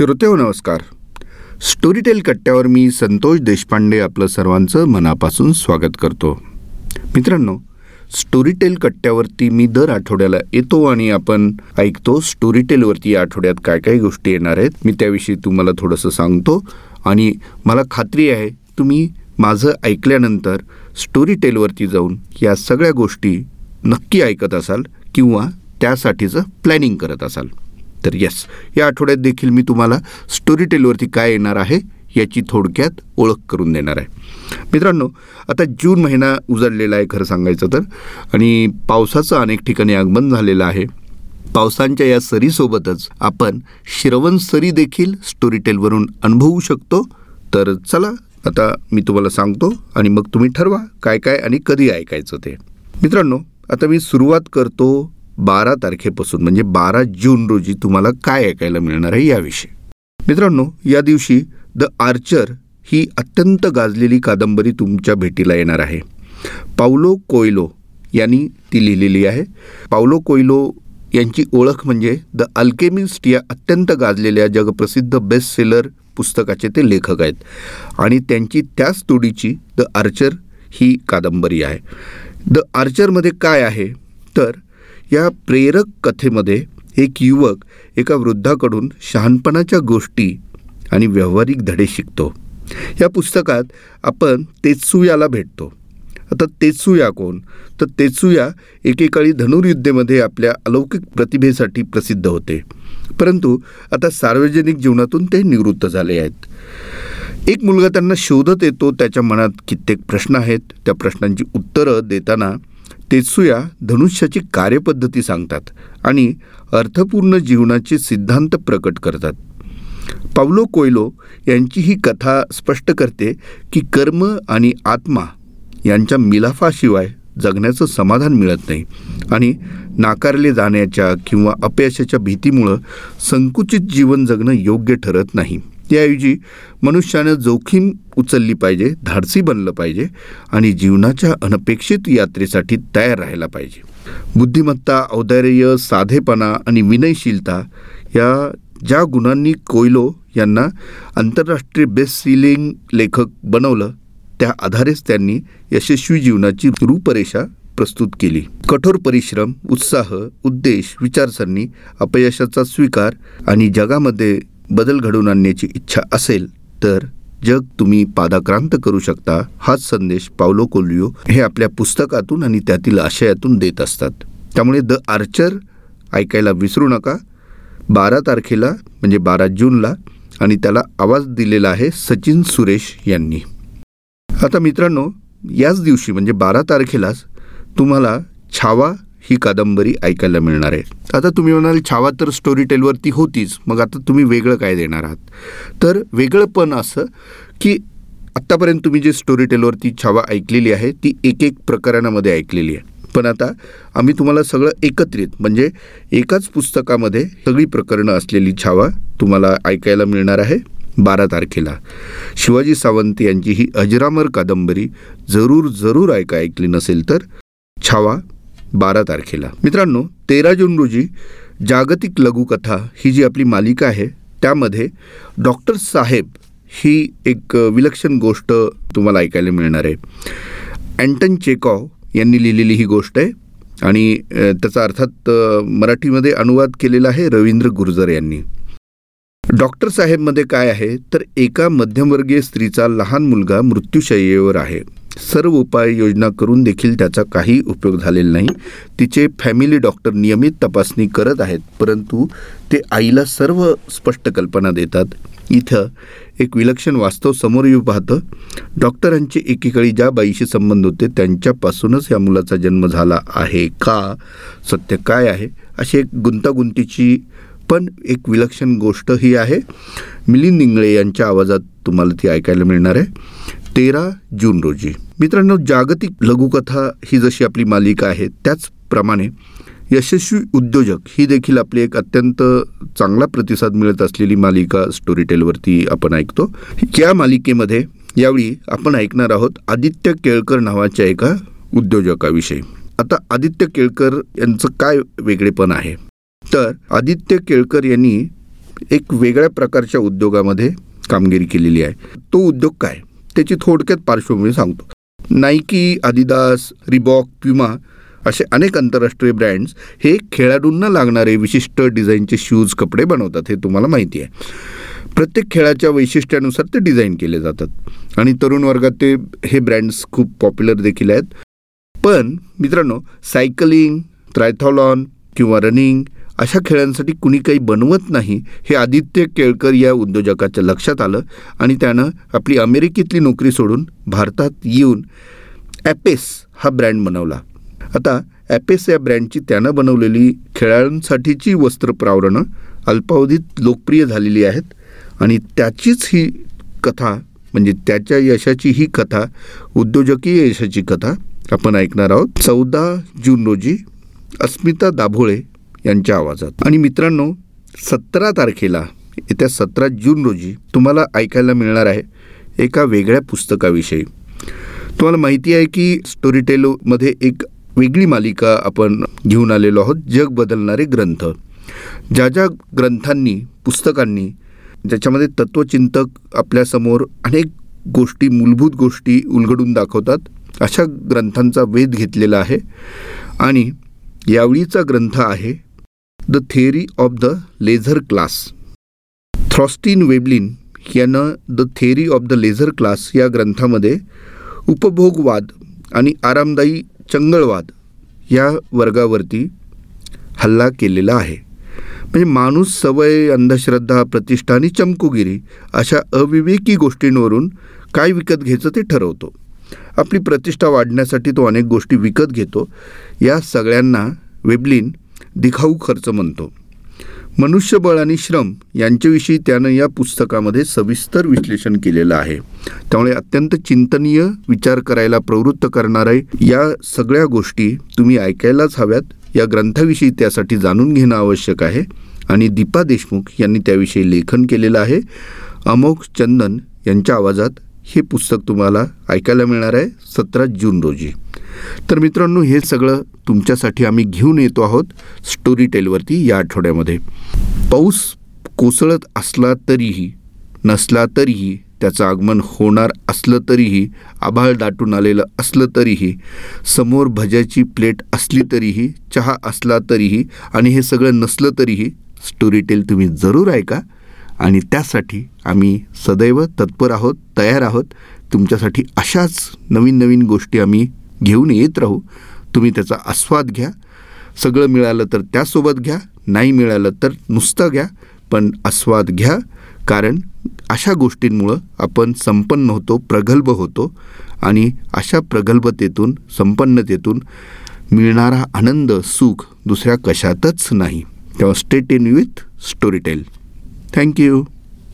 श्रोतेहो नमस्कार. स्टोरीटेल कट्ट्यावर मी संतोष देशपांडे आपलं सर्वांचं मनापासून स्वागत करतो. मित्रांनो स्टोरीटेल कट्ट्यावरती मी दर आठवड्याला येतो आणि आपण ऐकतो स्टोरीटेलवरती या आठवड्यात काय काय गोष्टी येणार आहेत मी त्याविषयी तुम्हाला थोडंसं सांगतो. आणि मला खात्री आहे तुम्ही माझं ऐकल्यानंतर स्टोरीटेलवरती जाऊन या सगळ्या गोष्टी नक्की ऐकत असाल किंवा त्यासाठीचं प्लॅनिंग करत असाल. तर येस या आठवड्यात देखील मी तुम्हाला स्टोरी टेलवरती काय येणार आहे याची थोडक्यात ओळख करून देणार आहे. मित्रांनो आता जून महिना उजळलेला आहे खरं सांगायचं तर आणि पावसाचं अनेक ठिकाणी आगमन झालेलं आहे. पावसांच्या या सरीसोबतच आपण श्रवण सरी देखील स्टोरी टेलवरून अनुभवू शकतो. तर चला आता मी तुम्हाला सांगतो आणि मग तुम्ही ठरवा काय काय आणि कधी ऐकायचं ते. मित्रांनो आता मी सुरुवात करतो बारा तारखेपासून म्हणजे बारा जून रोजी तुम्हाला काय ऐकायला मिळणार आहे याविषयी. मित्रांनो या दिवशी द आर्चर ही अत्यंत गाजलेली कादंबरी तुमच्या भेटीला येणार आहे. पावलो कोयलो यांनी ती लिहिलेली आहे. पावलो कोयलो यांची ओळख म्हणजे द अल्केमिस्ट या अत्यंत गाजलेल्या जगप्रसिद्ध बेस्ट सेलर पुस्तकाचे ते लेखक आहेत. आणि त्यांची त्याच तोडीची द आर्चर ही कादंबरी आहे. द आर्चरमध्ये काय आहे? तर या प्रेरक कथेमध्ये एक युवक एका वृद्धाकडून शहाणपणाच्या गोष्टी आणि व्यावहारिक धडे शिकतो. या पुस्तकात आपण तेत्सुयाला भेटतो. आता तेत्सुया कोण? तर तेत्सुया एकेकाळी धनुर्युद्धेमध्ये आपल्या अलौकिक प्रतिभेसाठी प्रसिद्ध होते. परंतु आता सार्वजनिक जीवनातून ते निवृत्त झाले आहेत. एक मुलगा त्यांना शोधत येतो त्याच्या मनात कित्येक प्रश्न आहेत. त्या प्रश्नांची उत्तरं देताना तेत्सुया धनुष्याची कार्यपद्धती सांगतात आणि अर्थपूर्ण जीवनाचे सिद्धांत प्रकट करतात. पावलो कोयलो यांची ही कथा स्पष्ट करते की कर्म आणि आत्मा यांच्या मिलाफाशिवाय जगण्याचं समाधान मिळत नाही आणि नाकारले जाण्याच्या किंवा अपयशाच्या भीतीमुळं संकुचित जीवन जगणं योग्य ठरत नाही. त्याऐवजी मनुष्यानं जोखीम उचलली पाहिजे धाडसी बनलं पाहिजे आणि जीवनाच्या अनपेक्षित यात्रेसाठी तयार राहायला पाहिजे. बुद्धिमत्ता औदार्य साधेपणा आणि विनयशीलता या ज्या गुणांनी कोयलो यांना आंतरराष्ट्रीय बेस्ट सिलिंग लेखक बनवलं त्या आधारेच त्यांनी यशस्वी जीवनाची रूपरेषा प्रस्तुत केली. कठोर परिश्रम उत्साह उद्देश विचारसरणी अपयशाचा स्वीकार आणि जगामध्ये बदल घडवून आणण्याची इच्छा असेल तर जग तुम्ही पादाक्रांत करू शकता हाच संदेश पावलो कोलिओ हे आपल्या पुस्तकातून आणि त्यातील आशयातून देत असतात. त्यामुळे द आर्चर ऐकायला विसरू नका. बारा तारखेला म्हणजे बारा जूनला आणि त्याला आवाज दिलेला आहे सचिन सुरेश यांनी. आता मित्रांनो याच दिवशी म्हणजे बारा तारखेलाच तुम्हाला छावा ही कादंबरी ऐकायला मिळणार आहे. आता तुम्ही म्हणाल छावा तर स्टोरी टेलवरती होतीच. मग आता तुम्ही वेगळं काय देणार आहात? तर वेगळं पण असं की आत्तापर्यंत तुम्ही जे स्टोरी टेलवरती छावा ऐकलेली आहे ती एक एक प्रकरणामध्ये ऐकलेली आहे. पण आता आम्ही तुम्हाला सगळं एकत्रित म्हणजे एकाच पुस्तकामध्ये सगळी प्रकरणं असलेली छावा तुम्हाला ऐकायला मिळणार आहे बारा तारखेला. शिवाजी सावंत यांची ही अजरामर कादंबरी जरूर जरूर ऐका ऐकली नसेल तर छावा बारा तारखेला. मित्रांनो तेरा जून रोजी जागतिक लघुकथा ही जी आपली मालिका आहे त्यामध्ये डॉक्टर साहेब ही एक विलक्षण गोष्ट तुम्हाला ऐकायला मिळणार आहे. अँटन चेकॉव यांनी लिहिलेली ही गोष्ट आहे आणि त्याचा अर्थात मराठीमध्ये अनुवाद केलेला आहे रवींद्र गुर्जर यांनी. डॉक्टर साहेबमध्ये काय आहे? तर एका मध्यमवर्गीय स्त्रीचा लहान मुलगा मृत्यूशय्येवर आहे. सर्व उपाययोजना करून देखील त्याचा काही उपयोग झालेला नाही. तिचे फॅमिली डॉक्टर नियमित तपासणी करत आहेत परंतु ते आईला सर्व स्पष्ट कल्पना देतात. इथं एक विलक्षण वास्तव समोर येऊ पाहतं. डॉक्टरांचे एकेकाळी ज्या बाईशी संबंध होते त्यांच्यापासूनच या मुलाचा जन्म झाला आहे का? सत्य काय आहे? अशी एक गुंतागुंतीची पण एक विलक्षण गोष्ट ही आहे. मिलिंद इंगळे यांच्या आवाजात तुम्हाला ती ऐकायला मिळणार आहे. तेरा जून रोजी. मित्रांनो जागतिक लघुकथा ही जशी आपली मालिका आहे त्याचप्रमाणे यशस्वी उद्योजक ही देखील आपली एक अत्यंत चांगला प्रतिसाद मिळत असलेली मालिका स्टोरी टेलवरती आपण ऐकतो. या मालिकेमध्ये यावेळी आपण ऐकणार आहोत आदित्य केळकर नावाच्या एका उद्योजकाविषयी. आता आदित्य केळकर यांचं काय वेगळेपण आहे? तर आदित्य केळकर यांनी एक वेगळ्या प्रकारच्या उद्योगामध्ये कामगिरी केलेली आहे. तो उद्योग काय? त्याची थोडक्यात पार्श्वभूमी सांगतो. नायकी आदिदास रिबॉक प्युमा असे अनेक आंतरराष्ट्रीय ब्रँड्स हे खेळाडूंना लागणारे विशिष्ट डिझाईनचे शूज कपडे बनवतात हे तुम्हाला माहिती आहे. प्रत्येक खेळाच्या वैशिष्ट्यानुसार ते डिझाईन केले जातात. आणि तरुण वर्गात ते हे ब्रँड्स खूप पॉप्युलर देखील आहेत. पण मित्रांनो सायकलिंग ट्रायथॉलॉन किंवा रनिंग अशा खेळांसाठी कुणी काही बनवत नाही हे आदित्य केळकर या उद्योजकाच्या लक्षात आलं आणि त्यानं आपली अमेरिकेतली नोकरी सोडून भारतात येऊन ॲपेस हा ब्रँड बनवला. आता ॲपेस या ब्रँडची त्यानं बनवलेली खेळाडूंसाठीची वस्त्र प्रावरणं अल्पावधीत लोकप्रिय झालेली आहेत आणि त्याचीच ही कथा म्हणजे त्याच्या यशाची ही कथा उद्योजकीय यशाची कथा आपण ऐकणार आहोत. चौदा जून रोजी अस्मिता दाभोळे यांच्या आवाजात. आणि मित्रांनो सतरा तारखेला येत्या सतरा जून रोजी तुम्हाला ऐकायला मिळणार आहे एका वेगळ्या पुस्तकाविषयी. तुम्हाला माहिती आहे की स्टोरी टेलोमध्ये एक वेगळी मालिका आपण घेऊन आलेलो आहोत जग बदलणारे ग्रंथ. ज्या ज्या ग्रंथांनी पुस्तकांनी ज्याच्यामध्ये तत्त्वचिंतक आपल्यासमोर अनेक गोष्टी मूलभूत गोष्टी उलगडून दाखवतात अशा ग्रंथांचा वेध घेतलेला आहे. आणि यावेळीचा ग्रंथ आहे the theory of the leisure class Thorstein Veblen यानं the theory of the leisure class या ग्रंथामध्ये उपभोगवाद आणि आरामदायी चंगळवाद या वर्गावरती हल्ला केलेला आहे. म्हणजे माणूस सवय अंधश्रद्धा प्रतिष्ठा आणि चमकुगिरी अशा अविवेकी गोष्टींवरून काय विकत घ्यायचं ते ठरवतो. आपली प्रतिष्ठा वाढण्यासाठी तो अनेक गोष्टी विकत घेतो. या सगळ्यांना वेबलिन दिखाऊ खर्च म्हणतो. मनुष्यबळ आणि श्रम यांच्याविषयी त्यानं या पुस्तकामध्ये सविस्तर विश्लेषण केलेलं आहे. त्यामुळे अत्यंत चिंतनीय विचार करायला प्रवृत्त करणारे या सगळ्या गोष्टी तुम्ही ऐकायलाच हव्यात. या ग्रंथाविषयी त्यासाठी जाणून घेणं आवश्यक आहे. आणि दीपा देशमुख यांनी त्याविषयी लेखन केलेलं आहे. अमोघ चंदन यांच्या आवाजात हे पुस्तक तुम्हाला ऐकायला मिळणार आहे सतरा जून रोजी. तर मित्रांनो हे सगळं तुमच्यासाठी आम्ही घेऊन येतो आहोत स्टोरी टेलवरती या आठवड्यामध्ये. पाऊस कोसळत असला तरीही नसला तरीही त्याचं आगमन होणार असलं तरीही आभाळ दाटून आलेलं असलं तरीही समोर भज्याची प्लेट असली तरीही चहा असला तरीही आणि हे सगळं नसलं तरीही स्टोरी टेल तुम्ही जरूर ऐका आणि त्यासाठी आम्ही सदैव तत्पर आहोत तयार आहोत. तुमच्यासाठी अशाच नवीन नवीन गोष्टी आम्ही घेऊन येत राहू. तुम्ही त्याचा आस्वाद घ्या. सगळं मिळालं तर त्यासोबत घ्या. नाही मिळालं तर नुसतं घ्या. पण आस्वाद घ्या. कारण अशा गोष्टींमुळं आपण संपन्न होतो प्रगल्भ होतो आणि अशा प्रगल्भतेतून संपन्नतेतून मिळणारा आनंद सुख दुसऱ्या कशातच नाही. तेव्हा स्टेट इन विथ स्टोरीटेल थँक्यू